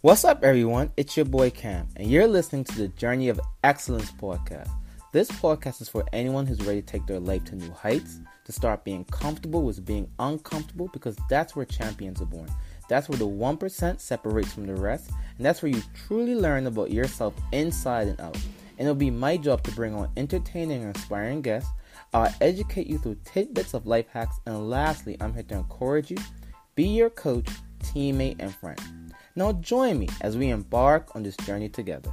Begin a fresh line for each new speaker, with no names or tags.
What's up, everyone? It's your boy Cam, and you're listening to the Journey of Excellence podcast. This podcast is for anyone who's ready to take their life to new heights, to start being comfortable with being uncomfortable, because that's where champions are born. That's where the 1% separates from the rest, and that's where you truly learn about yourself inside and out. And it'll be my job to bring on entertaining and inspiring guests. I'll educate you through tidbits of life hacks, and lastly, I'm here to encourage you, be your coach, teammate, and friend. Now join me as we embark on this journey together.